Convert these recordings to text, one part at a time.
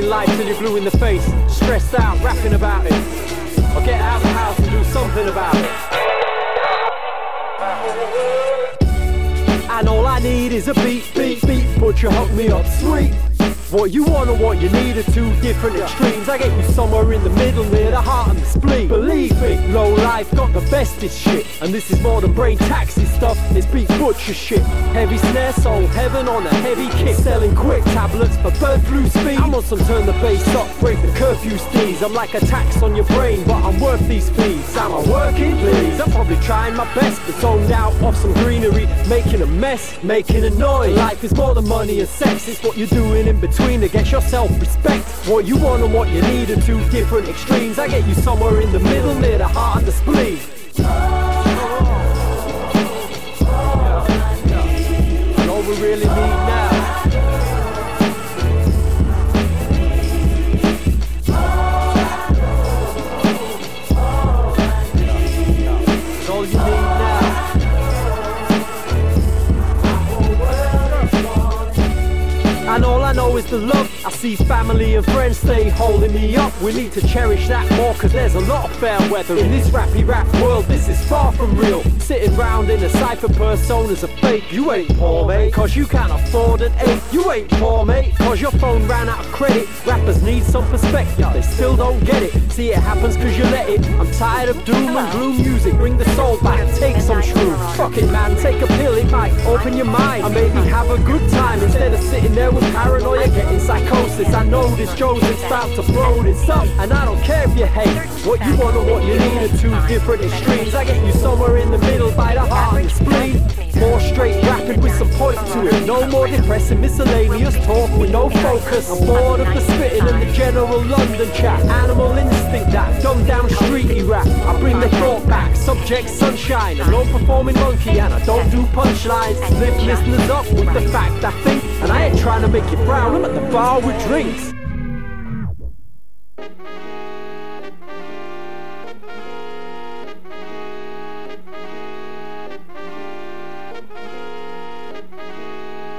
Analyzing life till you're blue in the face. Stressed out, rapping about it. Or get out of the house and do something about it. And all I need is a beat, beat, beat, but you hook me up sweet. What you want and what you need are two different extremes. I get you somewhere in the middle near the heart and the spleen. Believe me, low life got the bestest shit. And this is more than brain taxi stuff, it's beat butcher shit. Heavy snare, soul heaven on a heavy kick. Selling quick tablets for bird flu speed. I'm on some turn the bass up, break the curfew steez. I'm like a tax on your brain, but I'm worth these fees. Am I working, please? I'm probably trying my best, but zoned out off some greenery, making a mess, making a noise. Life is more than money and sex, it's what you're doing in between between to get your self-respect. What you want and what you need are two different extremes. I get you somewhere in the middle, near the heart and the spleen. All we really need all I know is the love. I see family and friends stay holding me up. We need to cherish that more, cause there's a lot of fair weather in this rappy rap world. This is far from real. Sitting round in a cypher personas of fake. You ain't poor, mate, cause you can't afford an eight. You ain't poor, mate, cause your phone ran out of credit. Rappers need some perspective, they still don't get it. See, it happens cause you let it. I'm tired of doom and gloom music. Bring the soul back, take some shrooms. Fuck it, man, take a pill, it might open your mind. And maybe have a good time instead of sitting there with paranoia, getting psychosis. I know this Joseph's about to blow this up, and I don't care if you hate. What you want or what you need are two different extremes. I get you somewhere in the middle by the heart and spleen. More straight rapping with some point to it. No more depressing miscellaneous talk with no focus. I'm bored of the spitting and the general London chat. Animal instinct that dumb down streety rap. I bring the thought back. Subject sunshine. A performing monkey and I don't do punchlines. Lift listeners up with the fact I think, and I ain't trying to make you frown. I'm at the bar with drinks.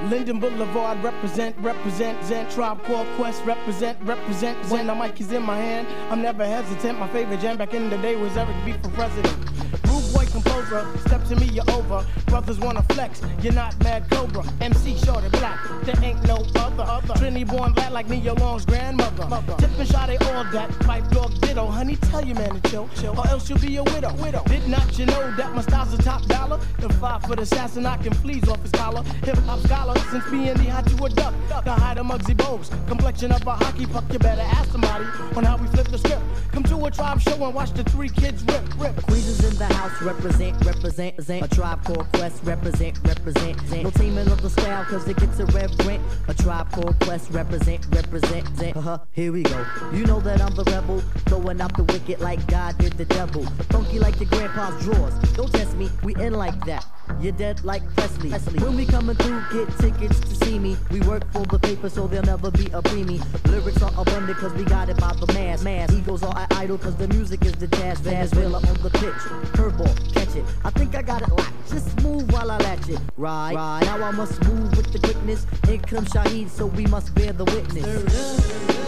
Linden Boulevard represent, represent, Zen Tribe Called Quest represent, represent, Zen. The mic is in my hand. I'm never hesitant. My favorite jam back in the day was Eric B for president. Rude boy composer, step to me, you're over. Brothers wanna flex, you're not mad Cobra. MC short and black, there ain't no other. other. Trinidad born black like Nia Long's grandmother. Mother. Tip and shot all that, Phife Dawg ditto. Honey, tell your man to chill, chill, or else you'll be a widow. widow. Did not you know that my style's a top dollar? The five foot assassin, I can fleas off his collar. Hip hop scholar, since being the hot to a duck. The height of Muggsy Bogues, complexion of a hockey puck. You better ask somebody on how we flip the script. Come to a tribe show and watch the three kids rip, rip. Queens in the house, represent, represent, represent. A tribe called Quest, represent, represent. No teaming up the style, cause it gets a irreverent. A tribe called Quest, represent, represent. Uh-huh, here we go. You know that I'm the rebel, throwing out the wicked like God did the devil. Funky like your grandpa's drawers. Don't test me, we in like that. You're dead like Presley. Presley. When we coming through, get tickets to see me. We work for the paper, so there'll never be a preemie. Lyrics are abundant, cause we got it by the mass. mass. Egos are idle, cause the music is the jazz. Valenzuela on the pitch. Curveball, catch it. I think I got it locked. Just move while I latch it. Right, right. Now I must move with the quickness. In comes Shaheed, so we must bear the witness. Stir it up.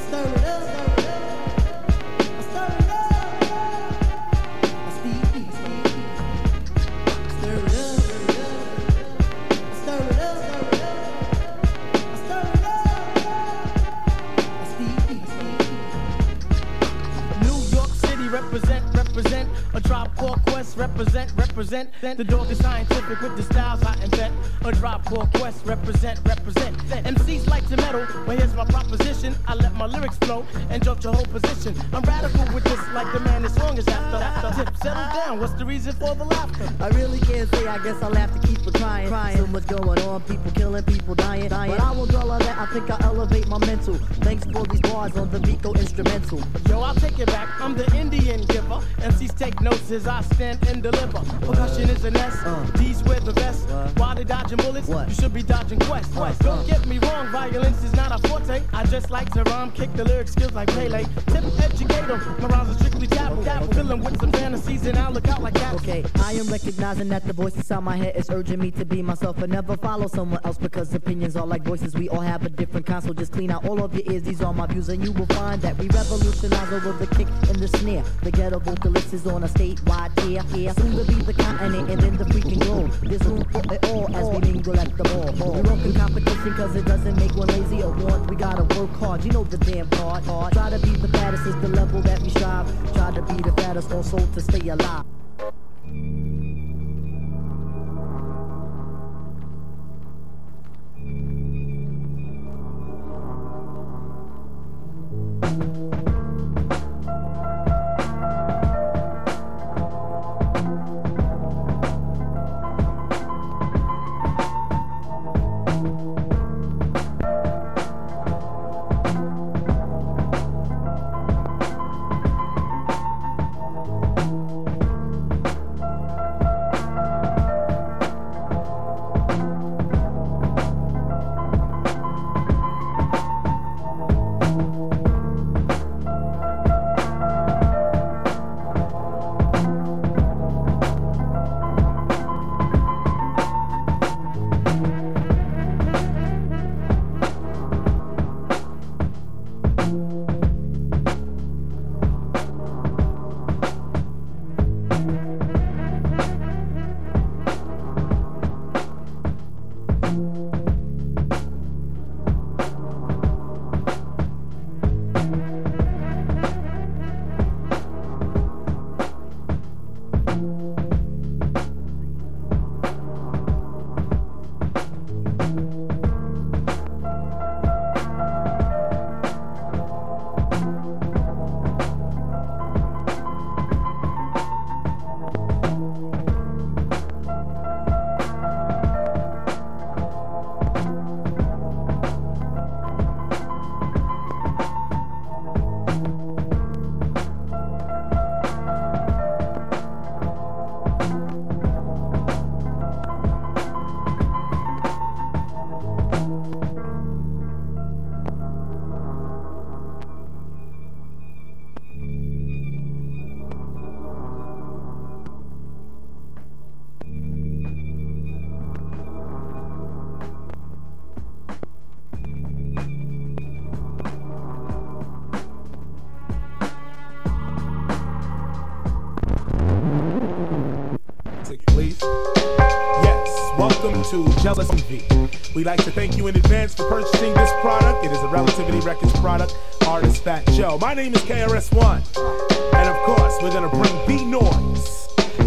Stir it up. Represent, represent. The dog is scientific with the styles I invent. A drop core Quest, represent, represent. MCs like to meddle, but here's my proposition. I let my lyrics flow and jump your whole position. I'm radical with this, like the man as long as after. after. Tip, settle down, what's the reason for the laughter? I really can't say, I guess I'll have to keep on crying. crying. So much going on, people killing, people dying. dying. But I won't dwell on I think I'll elevate my mental. Thanks for these bars on the Vico instrumental. Yo, I'll take it back, I'm the Indian giver MCs take notes as I stand and deliver. Percussion is an S, uh. D's wear the vest. While they dodging bullets, what? you should be dodging quests. What? Don't uh. get me wrong, violence is not a forte. I just like to rhyme, kick the lyric skills like Pele. Tip educate them, my rhymes are strictly dabble. dabble. Fill them with some fantasies and I'll look out like that. Okay, I am recognizing that the voice inside my head is urging me to be myself and never follow someone else because opinions are like voices. We all have a different kind, so just clean out all of your ears. These are my views, and you will find that we revolutionize over the kick and the snare. The ghetto vocalist is on a statewide tear. Here, soon to be the continent and then the freaking globe. There's room for it all as we mingle at the ball. We welcome competition cause it doesn't make one lazy or want. We gotta work hard, you know the damn part. Hard. Try to be the baddest is the level that we strive. Try to be the fattest also to stay alive. to Jealous V. We'd like to thank you in advance for purchasing this product. It is a Relativity Records product, artist Fat Joe. My name is KRS-One. And of course, we're gonna bring B noise,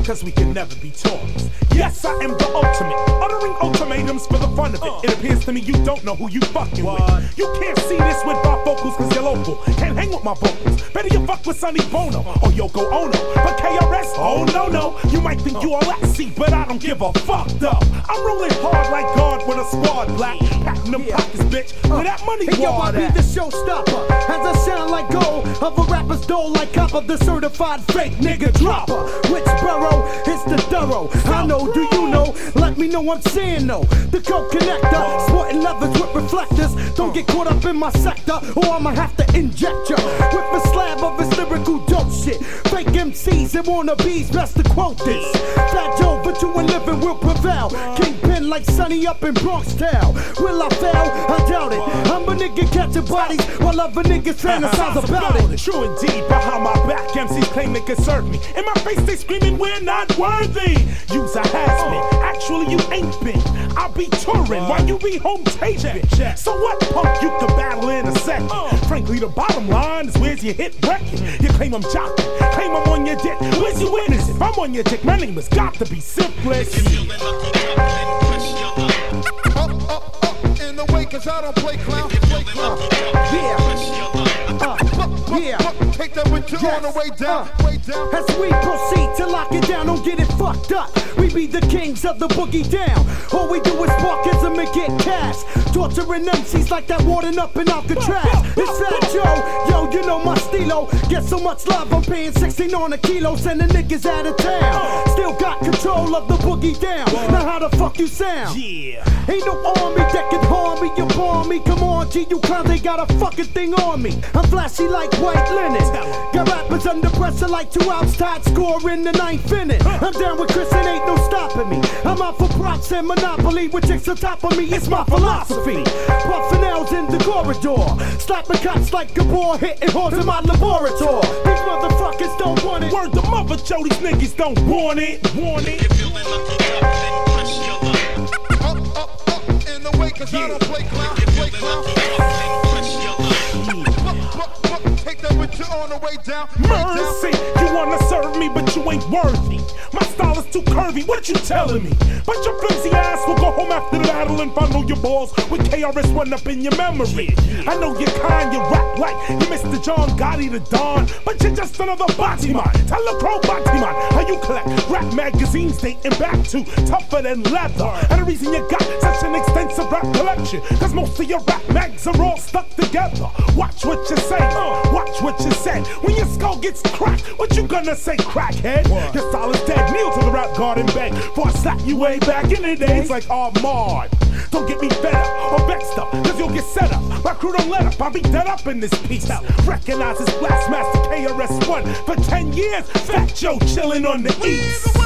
cause we can never be toys. Yes, I am the ultimate, uttering ultimatums for the fun of it. Uh. It appears to me you don't know who you fucking what? with. You can't see this with my vocals cause you're local. Can't hang with my vocals. Better you fuck with Sonny Bono or Yoko Ono. But KRS, oh no, no. You might think you all see, but I don't give a fuck though. I'm rolling hard like God with a squad black. Packing them yeah. pockets, bitch. Where that money hey, yo, I be the showstopper. As I sound like gold of a rapper's dole like copper, the certified fake nigga dropper. Which is the thorough? I know do you know? Let me know I'm saying no. The coke connector, sporting leathers with reflectors. Don't get caught up in my sector, or I'ma have to inject ya with a slab of this lyrical dope shit. Fake MCs and wannabes, best to quote this. Fat but you and living will prevail. Kingpin like Sunny up in Bronx Town. Will I fail? I doubt it. I'm a nigga catching bodies while other niggas fantasize about it. True indeed, behind my back, MCs claim they can serve me. In my face, they screaming, We're not worthy. Use a has been. Actually, you ain't been. I'll be touring while you be home taping. So what punk you could battle in a second? Uh. Frankly, the bottom line is where's your hit record? You claim I'm jocking, claim I'm on your dick. Where's your witness? If I'm on your dick, my name has got to be simplest. Up, up, up in the way, cause I don't play clown. Play clown. Yeah. Yeah. Take that with you yeah. on the way down. Uh. Way down. As we proceed to lock it down, don't get it fucked up. We be the kings of the boogie down. All we do is sparkism and get cash. Torturing MCs like that warden up in Alcatraz. It's Fat Joe, yo, you know my stilo. Get so much love, I'm paying 16 on a kilo, sending niggas out of town. Still got control of the boogie down. Now how the fuck you sound? Yeah. Ain't no army that can harm me, you bomb me. Come on, G, you clowns they got a fucking thing on me. I'm flashy like white linen. Got rappers under pressure like two outs tied, score in the ninth inning. I'm down with Chris and ain't no stopping me. I'm out for props and monopoly with chicks on top of me. It's my philosophy. Puffin' L's in the corridor. Slapping cops like a boy, hitting horns in my laboratory. These motherfuckers don't want it. Word the mother, Joe, these niggas don't want it. Want it. Up, up, up in the way, cause I don't play clown, play clown. Buck, buck, buck, take that with you on the way down. way down. Mercy, you wanna serve me, but you ain't worthy. My style is too curvy, what you telling me? But your flimsy ass will go home after the battle and fondle your balls with KRS One up in your memory. I know you're kind, you rap like you Mr. John Gotti the Don, but you're just another Batiman. Tell a pro Batiman how you collect rap magazines dating back to tougher than leather. And the reason you got such an extensive rap collection, cause most of your rap mags are all stuck together. Watch what you say, uh, watch what you say. When your skull gets cracked, what you gonna say, crackhead? Your style is dead. Kneel to the rap and beg for I slap you way back in the days like Armand. Don't get me fed up or vexed up, cause you'll get set up. My crew don't let up, I'll be dead up in this piece. Recognize this Blastmaster KRS1 for 10 years. Fat Joe chillin' on the east.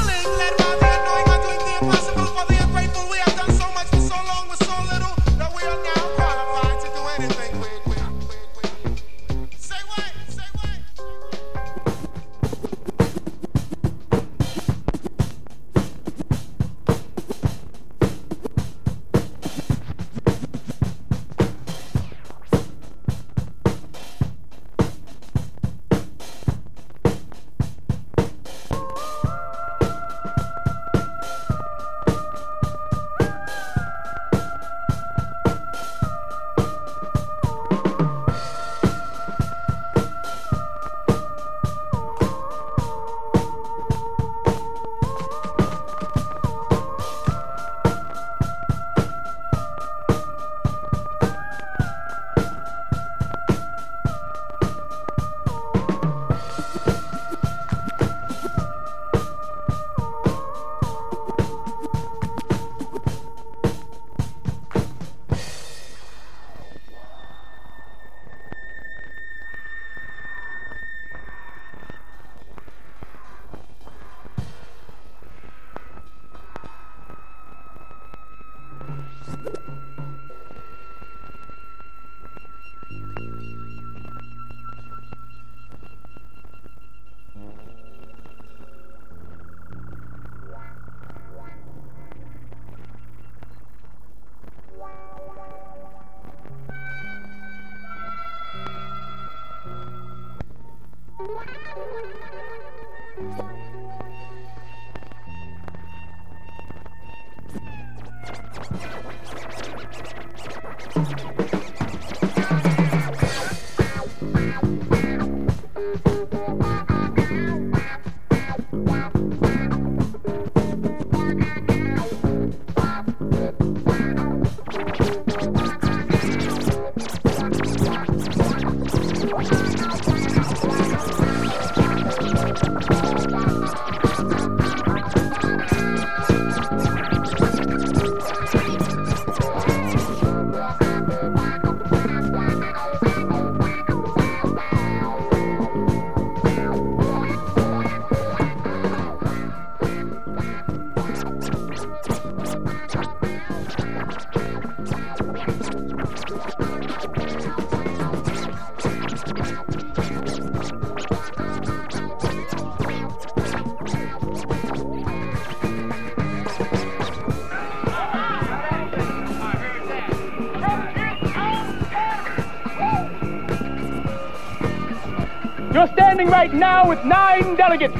Now with nine delegates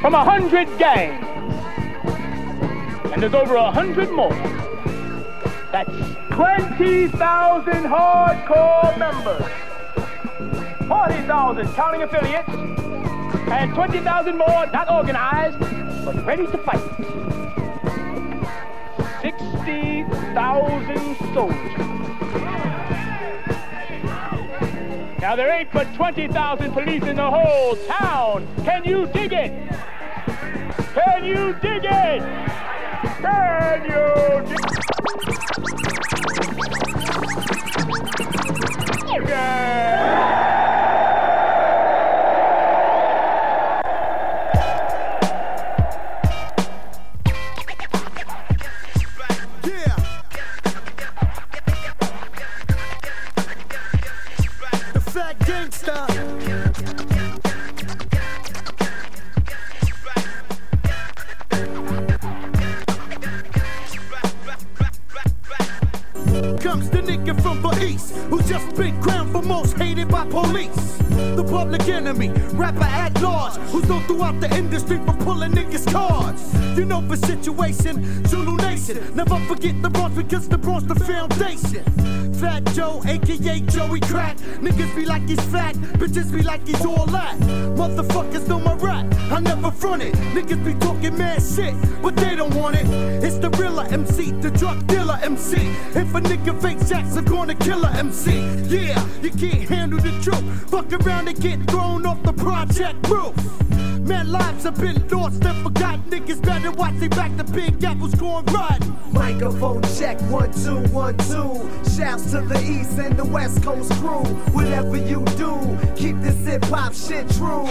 from a hundred gangs. And there's over a hundred more. That's 20,000 hardcore members. 40,000 counting affiliates. and 20,000 more not organized, but ready to fight. 60,000 soldiers. Now there ain't but 20,000 police in the whole town. Can you dig it? Can you dig it? Can you dig it? Forget the Bronx because the Bronx the foundation. Fat Joe, aka Joey Crack. Niggas be like he's fat, bitches be like he's all that. Motherfuckers know my rap, I never front it. Niggas be talking mad shit, but they don't want it. It's the realer MC, the drug dealer MC. If a nigga fake jacks, I'm gonna kill a MC. Yeah, you can't handle the truth. Fuck around and get thrown off the project roof. Man, lives have been lost. Big apples going rotten. Microphone check, one, two, one, two. Shouts to the east and the west coast crew. Whatever you do, keep this hip hop shit true.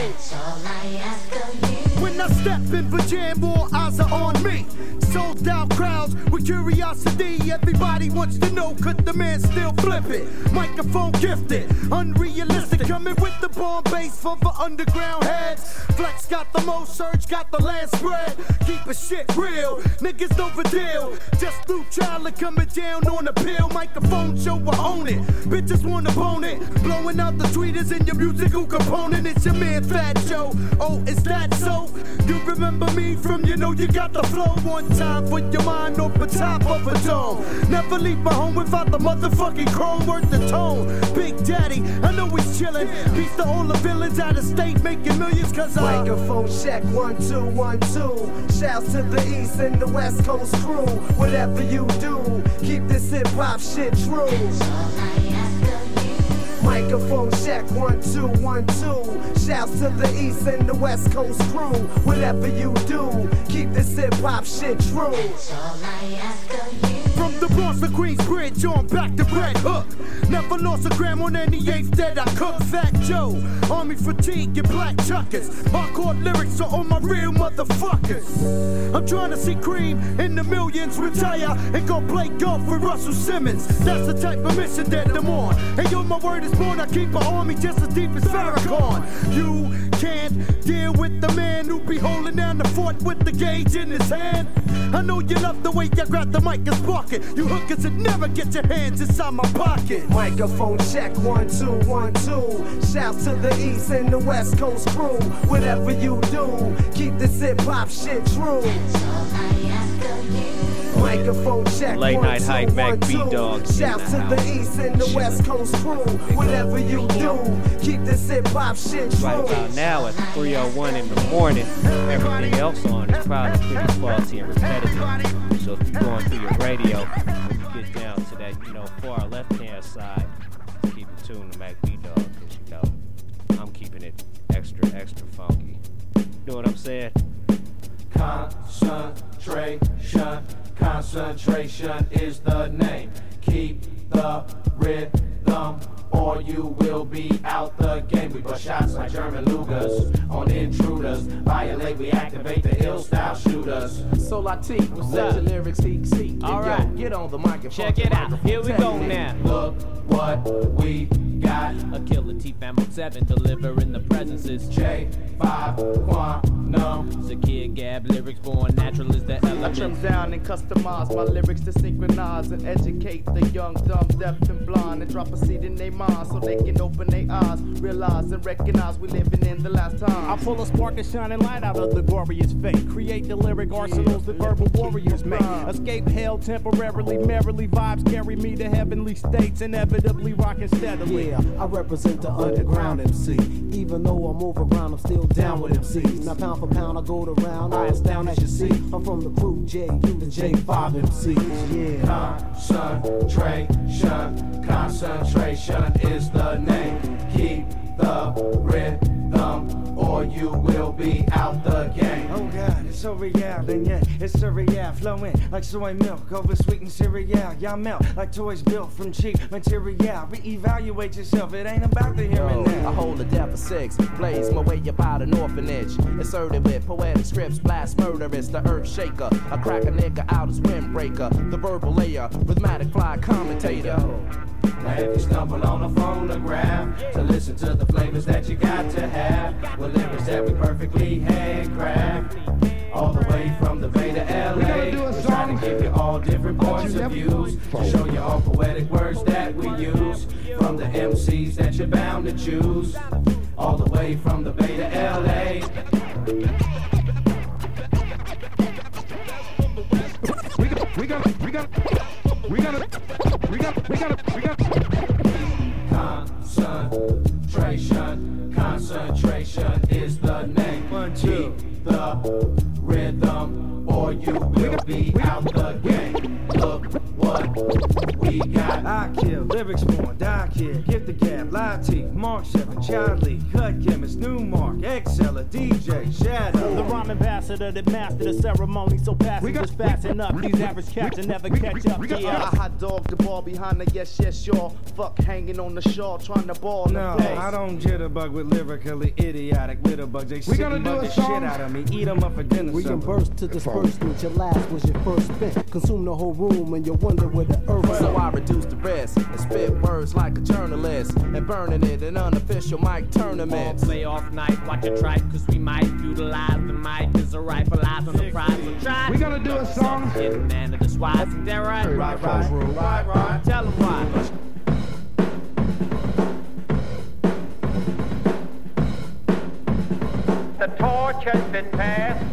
When I step in for jam, all eyes are on me. Sold out crowds with curiosity. Everybody wants to know, could the man still flip it? Microphone gifted, unrealistic. Coming with the bomb bass for the underground heads. Flex got the most, Surge got the last spread. Keep a shit real, niggas know the deal. Just through and coming down on the pill. Microphone show, I own it. Bitches wanna bone it. Blowing out the tweeters in your musical component. It's your man Fat Joe. Oh, is that so? You remember me from you know you got the flow one time. Put your mind off the top of a dome. Never leave my home without the motherfucking chrome worth the tone. Big Daddy, I know he's chillin'. Beats to all the villains out of state making millions cause I. Microphone check, one, two, one, two. Shouts to the east and the west coast crew. Whatever you do, keep this hip hop shit true. Microphone check, one, two, one, two. Shouts to the east and the west coast crew. Whatever you do, keep this hip hop shit true. From the Bronx to Queensbridge on back to Red Hook. Never lost a gram on any eighth that I cook. Fat Joe, Army fatigue and black chuckers. Hardcore lyrics are on my real motherfuckers. I'm trying to see cream in the millions retire and go play golf with Russell Simmons. That's the type of mission that I'm on. And yo, my word is born. I keep an army just as deep as Farrakhan. You can't deal with the man who be holding down the fort with the gauge in his hand. I know you love the way I grab the mic and spark it. You hookers that never get your hands inside my pocket. Microphone check, one, two, one, two. Shout to the east and the west coast crew. Whatever you do, keep this hip hop shit true. Microphone check, Late one, night two, hype, Mac B. Dog in Shouts the to the east and the west coast crew. Whatever you do, keep this hip hop shit true. Right about now at 3:01 in the morning, everything else on is probably pretty faulty and repetitive. So if you're going through your radio, when you get down to that, you know, far left-hand side, keep it tuned to Mac B Dog, cause you know I'm keeping it extra, extra funky. You know what I'm saying? Concentration, concentration is the name. Keep the rhythm, or you will be out the game. We bust shots like German Lugers on intruders. Violate, we activate the ill style shooters. So Lateef, what's up? The lyrics seek, seek. All Yo, get on the microphone. Check it out. Here we go now. Look what we got. A killer T Famo 7 delivering the presences. J5 Quannum. It's a kid gab lyrics born natural is the element. I trim down and customize my lyrics to synchronize and educate the young, dumb, deaf, and blind, and drop a seed in their mind so they can open their eyes, realize and recognize we living in the last time. I pull a spark and shining light out of the glorious fate. Create the lyric arsenals that verbal warriors make. Escape hell temporarily, merrily. Vibes carry me to heavenly states, inevitably rocking steadily. Yeah, I represent the underground MC. Even though I'm overground, I'm still down with MCs. Now pound for pound, I go to round, I down as you see. I'm from the crew J, U, the J5 MCs. Yeah. Concentration, concentration is the name. Keep the rhythm, or you will be out the game. Oh God, it's so real, and yeah, it's so real, flowing like soy milk over sweetened cereal. Y'all melt like toys built from cheap material. Reevaluate yourself, it ain't about the here and now. I hold a death for six, blaze my way about an orphanage. Inserted with poetic scripts, blast murderous, the earth shaker. I crack a nigga out as windbreaker, the verbal layer, rhythmatic fly commentator. Now if you stumble on a phonograph to listen to the flavors that you got to have, with lyrics that we perfectly handcraft. All the way from the Bay to LA. We gotta do a We're song trying to give you all different points of views. To show you all poetic words that we use. From the MCs that you're bound to choose. All the way from the Bay to LA. We got, we got, we got, we got, we got, we got, we got. Concentration, concentration is the name. One, two. Keep the rhythm, or you will be out the game. Look what we got. I kill, lyrics born, die kid, Gift of Gab, live teeth, Mark 7, Child Lee, Cut Chemist, Nu-Mark, Exceller, DJ, Shadow. The rhyme ambassador that mastered the ceremony, so passengers fasten up. These average cats will never catch up. Yeah. I hot dog the ball behind the yes, yes, y'all. Fuck hanging on the shawl, trying to ball in No, the face. I don't jitterbug with lyrically idiotic litterbugs. They sick gonna and do bug a the song. shit out of me. Eat 'em up for dinner. We can supper. burst to disbursement. Your last was your first spit. Consume the whole room and you wonder where the earth is. So I reduce the rest and spit words like a journalist and burning it in an unofficial mic All tournaments. play off night, watch it tripe, cause we might utilize the mic as a rifle eyes on the prize. So try. We gonna do a song. Getting man of the swat. Is that right? Right, right, right, right. Tell them why. The torch has been passed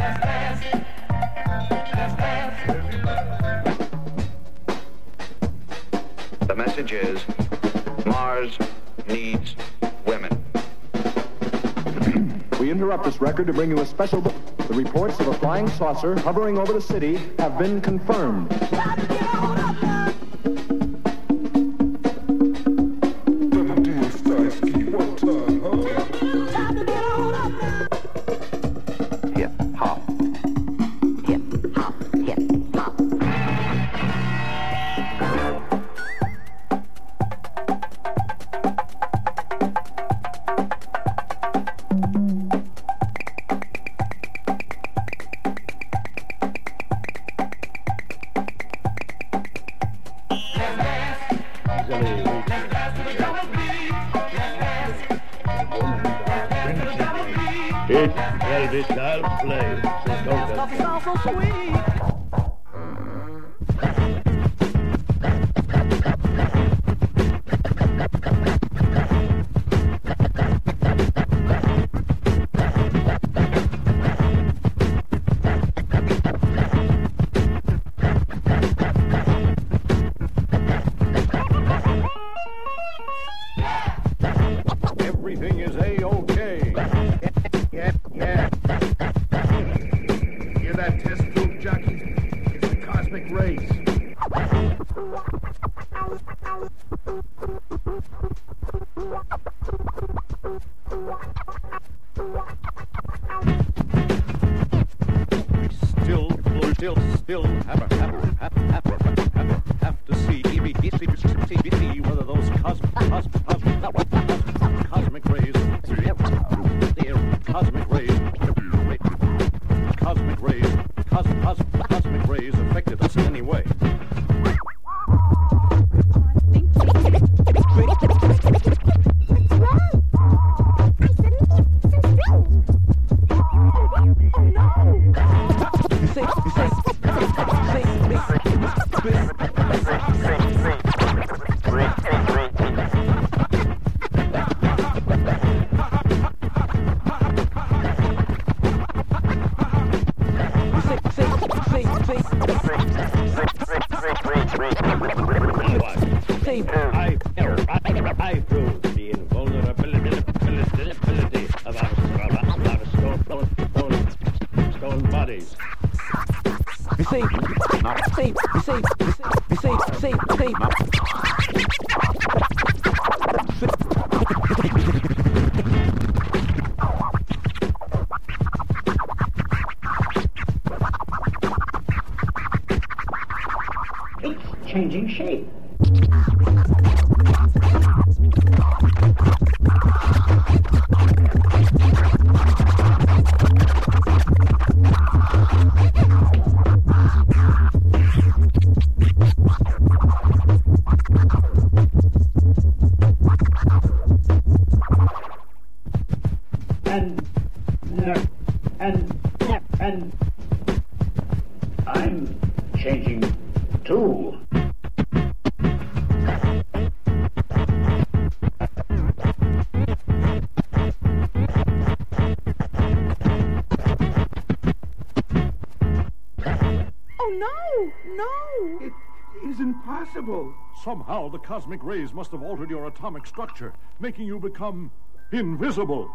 message is Mars needs women. We interrupt this record to bring you a special book. The reports of a flying saucer hovering over the city have been confirmed. Rays, cos, cos, cosmic rays affected us in any way. No, no! It is impossible. Somehow the cosmic rays must have altered your atomic structure, making you become invisible.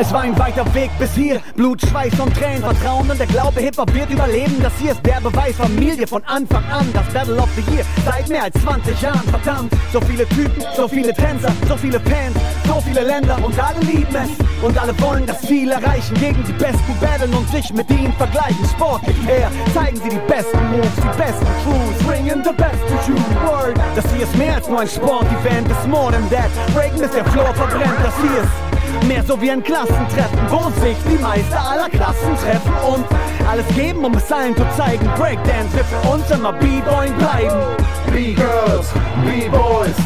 Es war ein weiter Weg bis hier. Blut, Schweiß und Tränen, Vertrauen und der Glaube, Hip-Hop wird überleben. Das hier ist der Beweis, Familie von Anfang an. Das Battle of the Year seit mehr als 20 Jahren. Verdammt, so viele Typen, so viele Tänzer, so viele Fans, so viele Länder und alle lieben es. Und alle wollen das Ziel erreichen. Gegen die Besten battlen und sich mit ihnen vergleichen. Sportlich fair, zeigen sie die besten Moves, die besten Crews. Bringen the best to you. Word, das hier ist mehr als nur ein Sportevent. It's more than that. Breaken bis der Floor verbrennt. Das hier ist Mehr so wie ein Klassentreffen, wo sich die Meister aller Klassen treffen und alles geben, um es allen zu zeigen. Breakdance wird für uns immer B-Boy bleiben. B-Girls, B-Boys,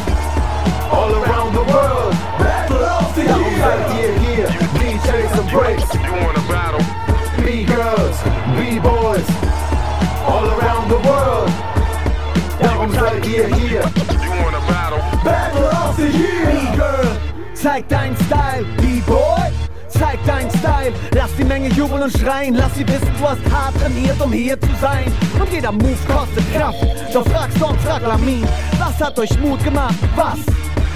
all around the world. Battle of the Darum seid ihr hier, DJs and Breaks. You wanna battle? B-Girls, B-Boys, all around the world. Darum seid ihr hier. You wanna battle? Battle of the Year. B-Girl, zeig dein Style, B-Boy. Zeig dein Style, lass die Menge jubeln und schreien. Lass sie wissen, du hast hart trainiert, um hier zu sein. Und jeder Move kostet Kraft. Doch frag Storm, frag Lamin, was hat euch Mut gemacht? Was?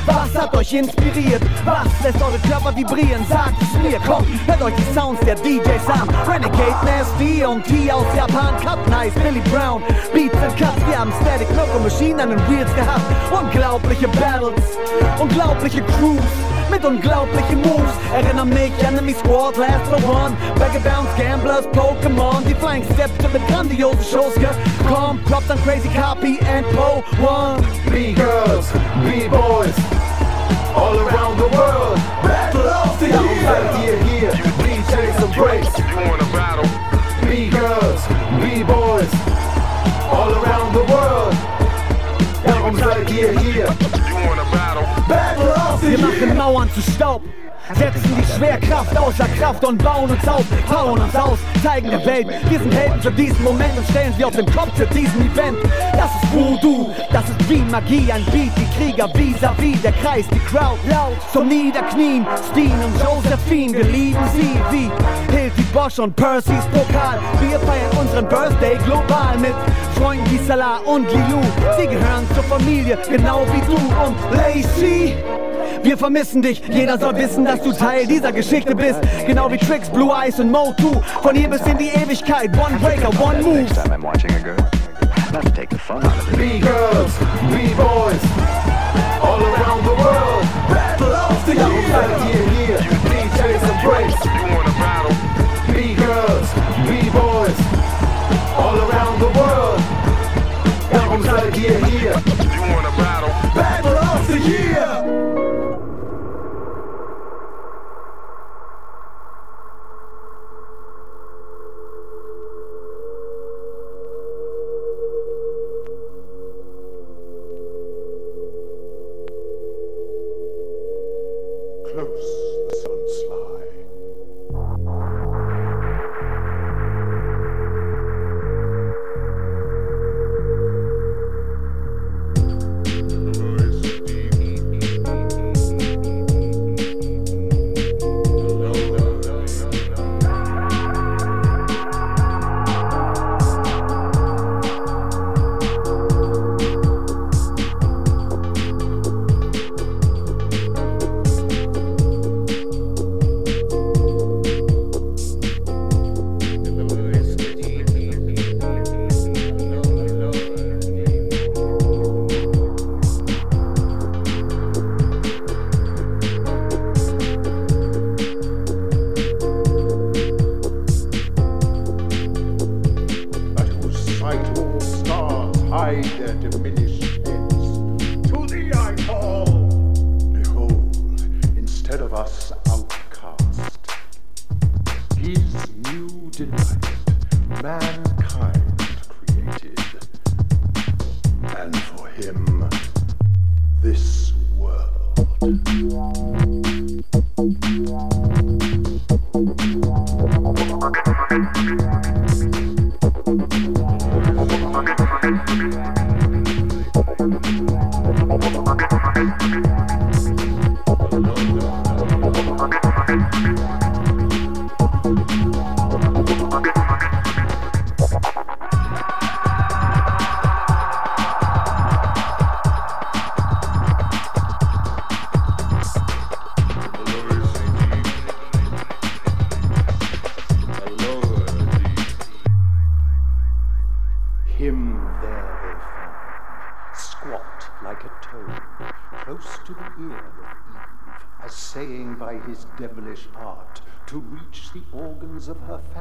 Was hat euch inspiriert? Was lässt eure Körper vibrieren? Sagt es mir, komm, hört euch die Sounds der DJs an. Renegade, Nasty und T aus Japan, Cut Nice, Billy Brown, Beats and Cuts, wir haben Static, Loco Machine an den Wheels gehabt. Unglaubliche Battles, unglaubliche Crews. Mit unglaublichen Moves Erinnern mich an Enemy Squad, Last for One Bagger Bounce, Gamblers, Pokémon Die Flying Steps mit grandiosen Shows gekommen Props an Crazy Copy and Po One B-Girls, B-Boys, all around the world. Battle of the Year. Darum seid ihr hier, DJs and Breaks. You wanna battle? B-Girls, B-Boys, all around the world. Darum seid ihr hier. Wir machen Mauern zu Staub Setzen die Schwerkraft außer Kraft und bauen uns auf, bauen uns aus, zeigen der Welt, wir sind Helden für diesen Moment und stellen sie auf den Kopf für diesen Event. Das ist Voodoo, das ist wie Magie, ein Beat, die Krieger vis-à-vis, der Kreis, die Crowd laut zum Niederknien. Steen und Josephine, wir lieben sie wie Hilti Bosch und Percy's Pokal. Wir feiern unseren Birthday global mit Freunden wie Salah und Lilou. Sie gehören zur Familie, genau wie du und Lacey. Wir vermissen dich, jeder soll wissen, dass du Teil dieser Geschichte bist. Genau wie Tricks, Blue Eyes und Mo 2. Von hier bis in die Ewigkeit, One Breaker, One Move. Next time I'm watching delight, mankind created. And for him,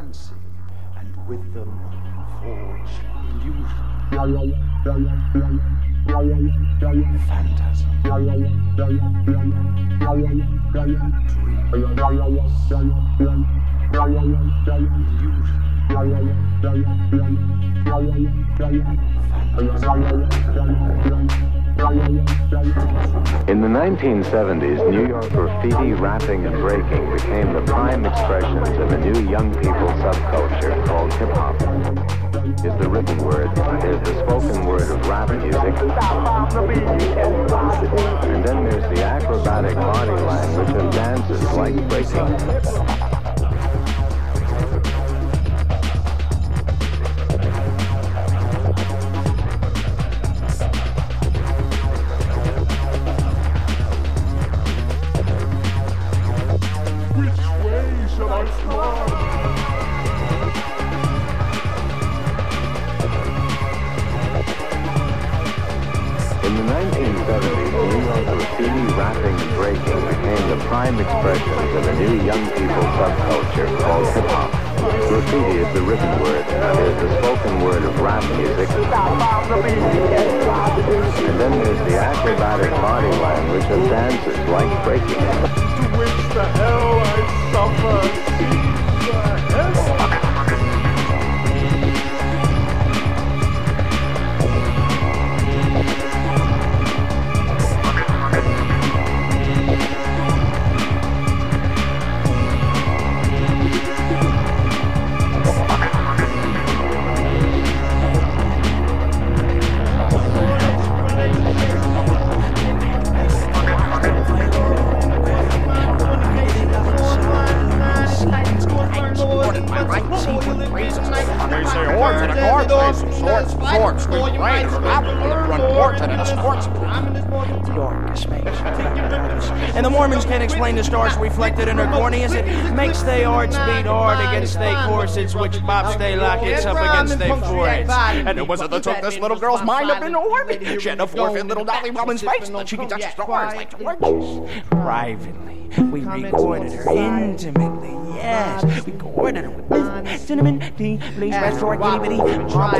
fancy, and with them forge illusion. Phantasm. In the 1970s, New York graffiti, rapping, and breaking became the prime expressions of a new young people subculture called hip hop. Is the written word, there's the spoken word of rap music, and then there's the acrobatic body language of dances like breaking. Corsets, which bops they lockets up against their foreheads. And it was it the took this little girl's mind up in orbit. She had a four-fit little dolly woman's face, and she could touch stars. like torches. Privately, we recorded her intimately. Yes, we recorded her with cinnamon tea, please rest your activity.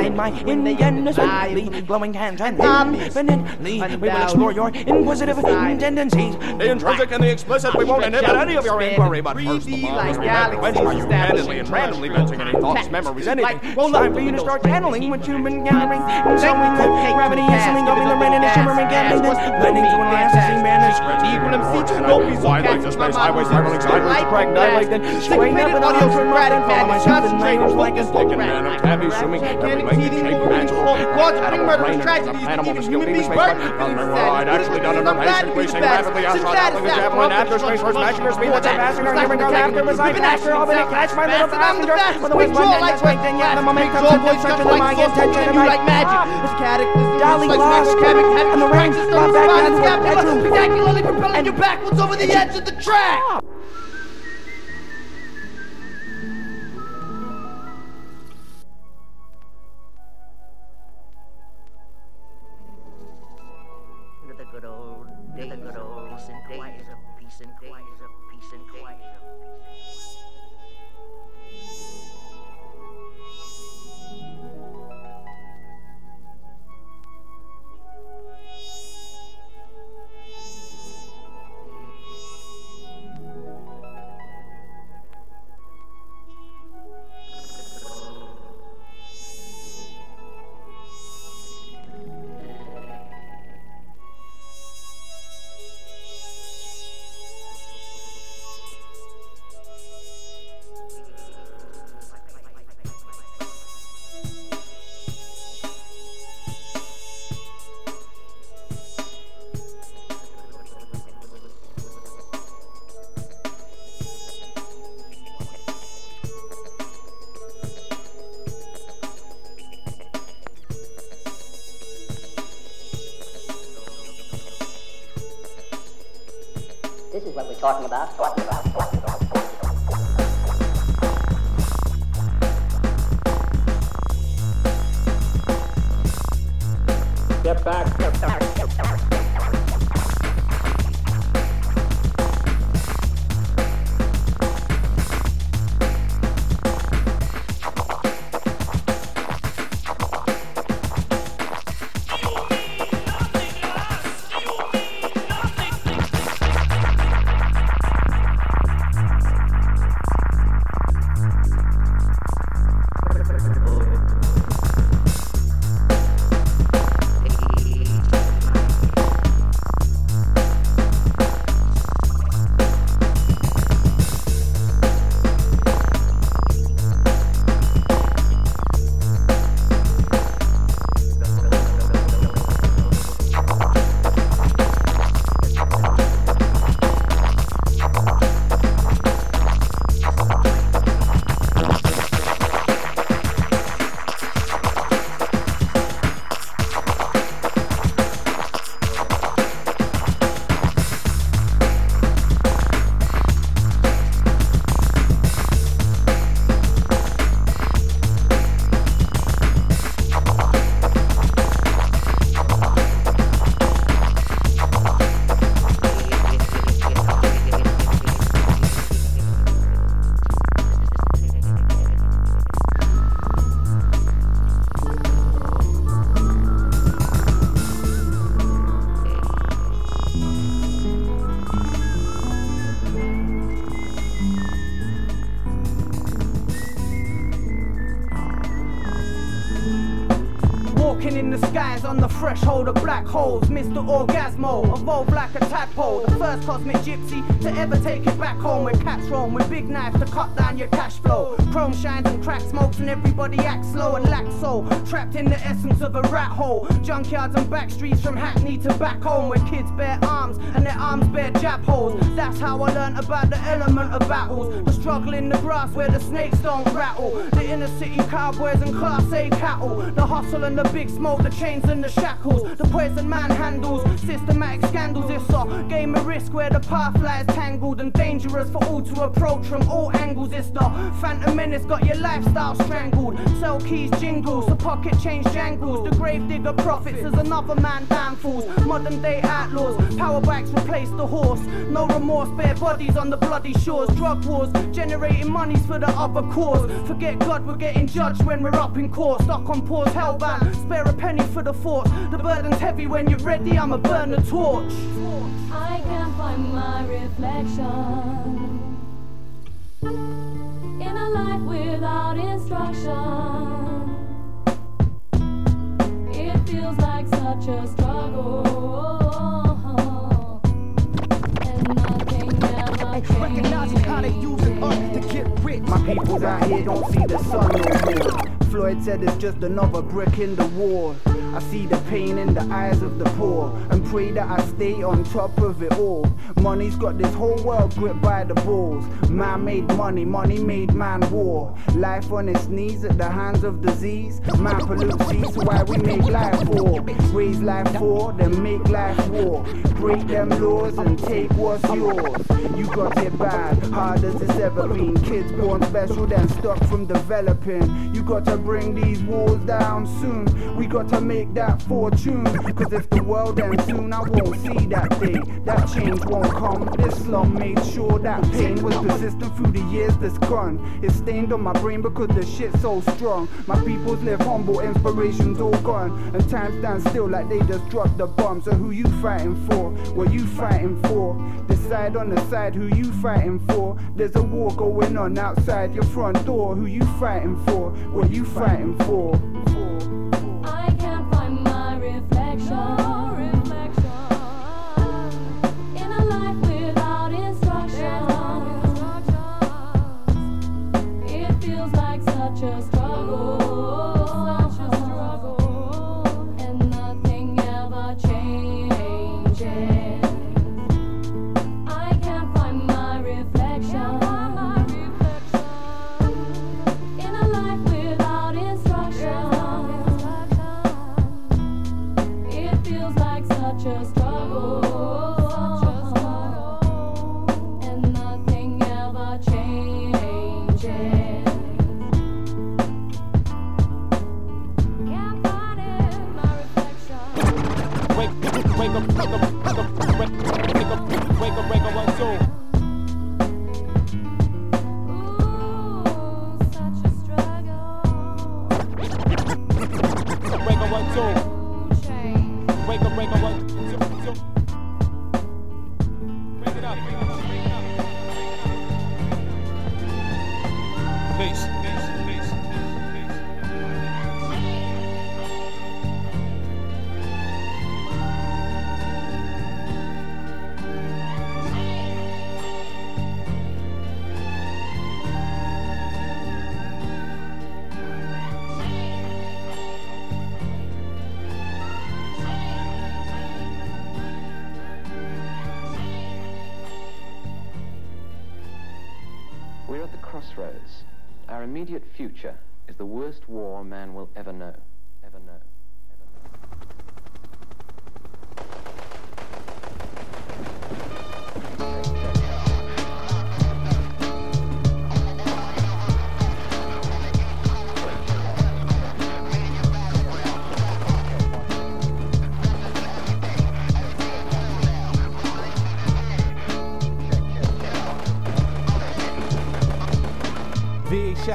In my Indian sweetly, glowing hands and infinitely. We will explore your inquisitive tendencies. The intrinsic and the explicit, we won't inhibit any of your inquiry, but first the models remember when are you candidly and randomly venting any thoughts, memories, anything? Well, time for you to start channeling what you've gathering. And so we take gravity and something going the rain and the shimmering gathering, then blending to an elasticine managed. Evil MC2 no piece Wide the space highway spiraling sideways, crack dilate, then strain up and audio from right and follow myself in like a and man of tabby swimming, every lake and shape magical. Quadruple murderous tragedies, animal even to human skill beings space. I'd actually done under patient, racing rapidly outside, out like a javelin, after space, first or speed, that's a passing, or human girl, after was I faster, I'll catch my little passenger, when the wind went like wait, then yeah, the moment comes to construction of my intention, and like magic. This cataclysm Dolly lost, and the rain on back the to the spectacularly propelling you backwards over the edge of the track. Talking about. With. Big knives to cut down your cash flow. Chrome shines and crack smokes and everybody acts slow and lacks soul. Trapped in the essence of a rat hole. Junkyards and back streets from Hackney to back home. Where kids bear arms and their arms bear jab holes. That's how I learned about the element of battles. The struggle in the grass where the snakes don't rattle. The inner city cowboys and class A cattle. The hustle and the big smoke, the chains and the shackles. The poison man handles, systematic scandals. It's a game of risk where the path lies tangled and dangerous for all to approach from all angles. It's the phantom menace, got your lifestyle strangled. Sell keys jingles, the pocket change jangles. The grave digger profits as another man downfalls. Modern day outlaws, power bikes replace the horse. No remorse, bare bodies on the bloody shores. Drug wars, generating monies for the other cause. Forget God, we're getting judged when we're up in court. Stuck on pause, hellbound. Spare a penny for the fort. The burden's heavy when you're ready, I'ma burn the torch. I can't find my reflection in a life without instruction. Recognizing how they using us uh, to get rich. My peoples out here don't see the sun no more. Floyd said it's just another brick in the wall. I see the pain in the eyes of the poor and pray that I stay on top of it all. Money's got this whole world gripped by the balls. Man made money, money made man war. Life on its knees at the hands of disease. Man pollutes so why we make life for? Raise life for, then make life war. Break them laws and take what's yours. You got it bad, hard as it's ever been. Kids born special, then stuck from developing. You got to bring these walls down soon. We got to make that fortune. Cause if the world ends soon, I won't see that day. That change won't come. This slum made sure that pain was persistent through the years that's gone. It's stained on my brain because the shit's so strong. My peoples live humble, inspiration's all gone. And time stands still like they just dropped the bomb. So who you fighting for? What you fighting for? On the side who you fighting for. There's a war going on outside your front door. Who you fighting for? What you fighting for? I can't find my reflection. In a life without. It feels like such a struggle. Immediate future is the worst war man will ever know.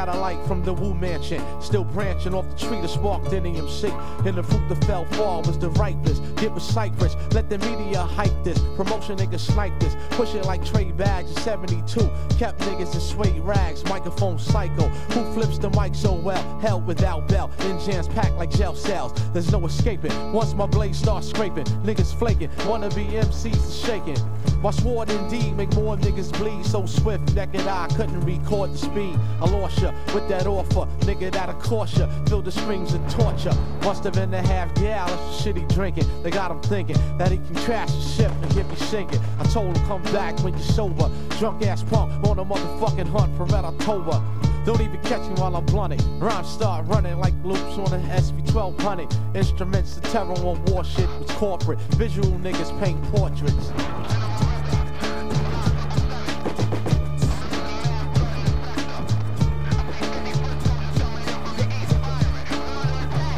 Satellite from the Wu Mansion. Still branching off the tree that sparked in the MC. And the fruit that fell far was the ripest. Get with Cypress, let the media hype this. Promotion niggas snipe this. Push it like trade bags in 72. Kept niggas in suede rags, microphone psycho. Who flips the mic so well? Hell without bell. In jams packed like gel cells. There's no escaping. Once my blade starts scraping, niggas flaking. Wanna be MCs shaking. My sword indeed make more niggas bleed so swift. Naked eye couldn't record the speed. I lost ya with that offer. Nigga that'll cost ya. Fill the strings of torture. Must have been a half gal. That's the drinking. They got him thinking that he can crash the ship and get me sinking. I told him come back when you're sober. Drunk ass punk on a motherfucking hunt for Red October. Don't even catch me while I'm blunting. Rhymes start running like loops on an SP1200. Instruments, the terror on war shit was corporate. Visual niggas paint portraits.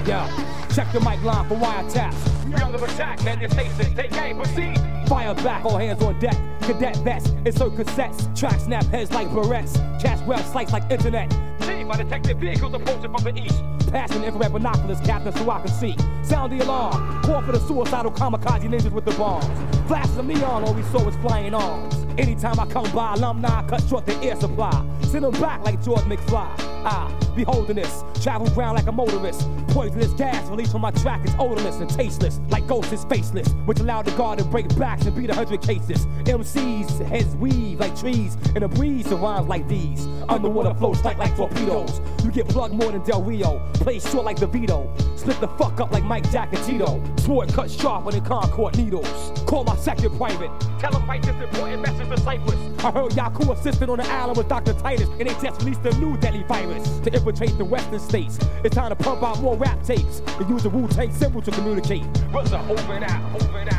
Yo, check the mic line for wiretaps. Under attack, man, your station, take aim, proceed. Fire back, all hands on deck. Cadet vests, insert cassettes. Track snap heads like barrettes. Cash web slice like internet. Chief, I detected vehicles approaching from the east. Passing infrared binoculars, captain, so I can see. Sound the alarm. Call for the suicidal kamikaze ninjas with the bombs. Flashes of neon, all we saw was flying arms. Anytime I come by, alumni cut short the air supply. Send them back like George McFly. Ah, beholding this, travel ground like a motorist. Poisonous gas released from my track is odorless and tasteless, like ghosts is faceless, which allowed the guard to break backs and beat a hundred cases. MCs heads weave like trees, and a breeze surrounds like these. Underwater flows tight like torpedoes. You get plugged more than Del Rio. Play short like the Vito. Split the fuck up like Mike Jack and Tito. Sword cut sharper than Concorde needles. Call my second private. Tell them write this important message to Cypress. I heard Yaku assisted on the island with Dr. Titus, and they just released a new deadly virus to infiltrate the western states. It's time to pump out more rap tapes and use the Wu Tang symbol to communicate. What's up? Over and out, over and out.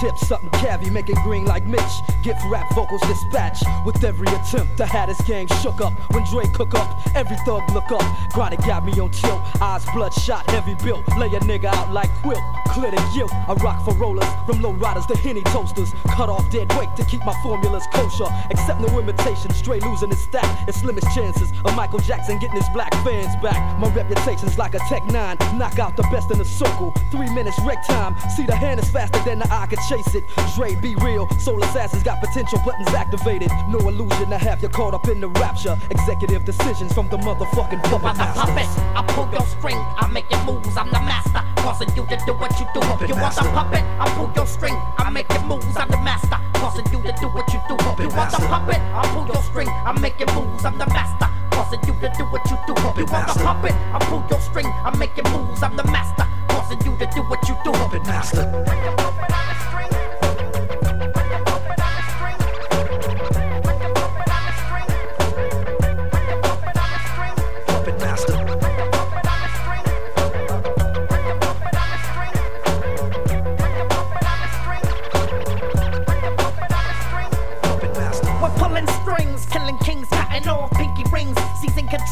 Tip, something cavy, make it green like Mitch. Gift rap vocals dispatch with every attempt. I had Hatters gang shook up when Dre cook up. Every thug look up. Grotty got me on tilt, eyes bloodshot, heavy built. Lay a nigga out like quilt, clear the guilt. I rock for rollers, from low riders to henny toasters. Cut off dead weight to keep my formulas kosher. Accept no imitation, straight losing his stack. It's slimmest chances of Michael Jackson getting his black fans back. My reputation's like a Tech 9, knock out the best in the circle. Three minutes wreck time, see the hand is faster than the eye can chase it. Dre, be real, soul assassins got potential buttons activated. No illusion to have you caught up in the rapture. Executive decisions from the motherfucking puppet puppet. masters. I pull your string, I make your moves, I'm the master. Causing you to do what you do. you want the puppet? I pull your string, I make your moves, I'm the master. Causing you to do what you do. you want the puppet? I pull your string, I make your moves, I'm the master. Causing you to do what you do. you want the puppet? I pull your string, I make your moves, I'm the master. Causing you to do what you do. Puppet master.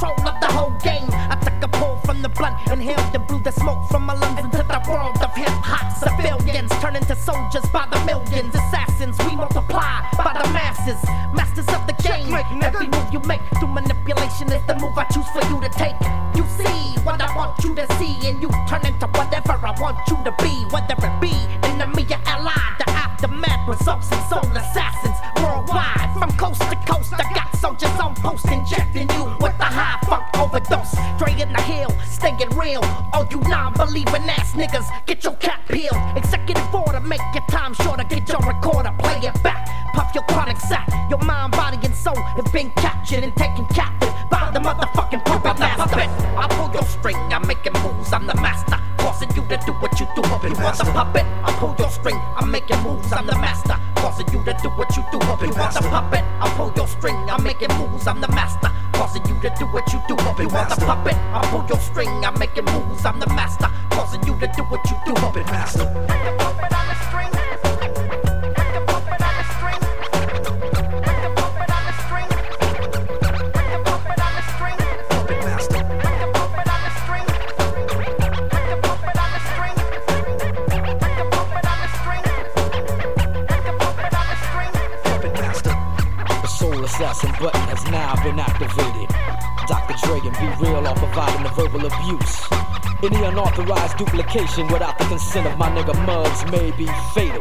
Control of the whole game. I took a pull from the blunt, inhaled and blew the smoke from my lungs into the world of hip hop. Civilians turn into soldiers by the millions, assassins we multiply by the masses, masters of the game. Every move you make through manipulation is the move I choose for you to take. You see what I want you to see, and you turn into whatever I want you to be, whether it be enemy or ally. The aftermath results in soul you non-believing ass niggas, get your cap peeled. Executive order, make your time shorter. Get your recorder, play it back. Puff your chronic sack. Your mind, body, and soul have been captured and taken duplication without the consent of my nigga Muggs may be fatal.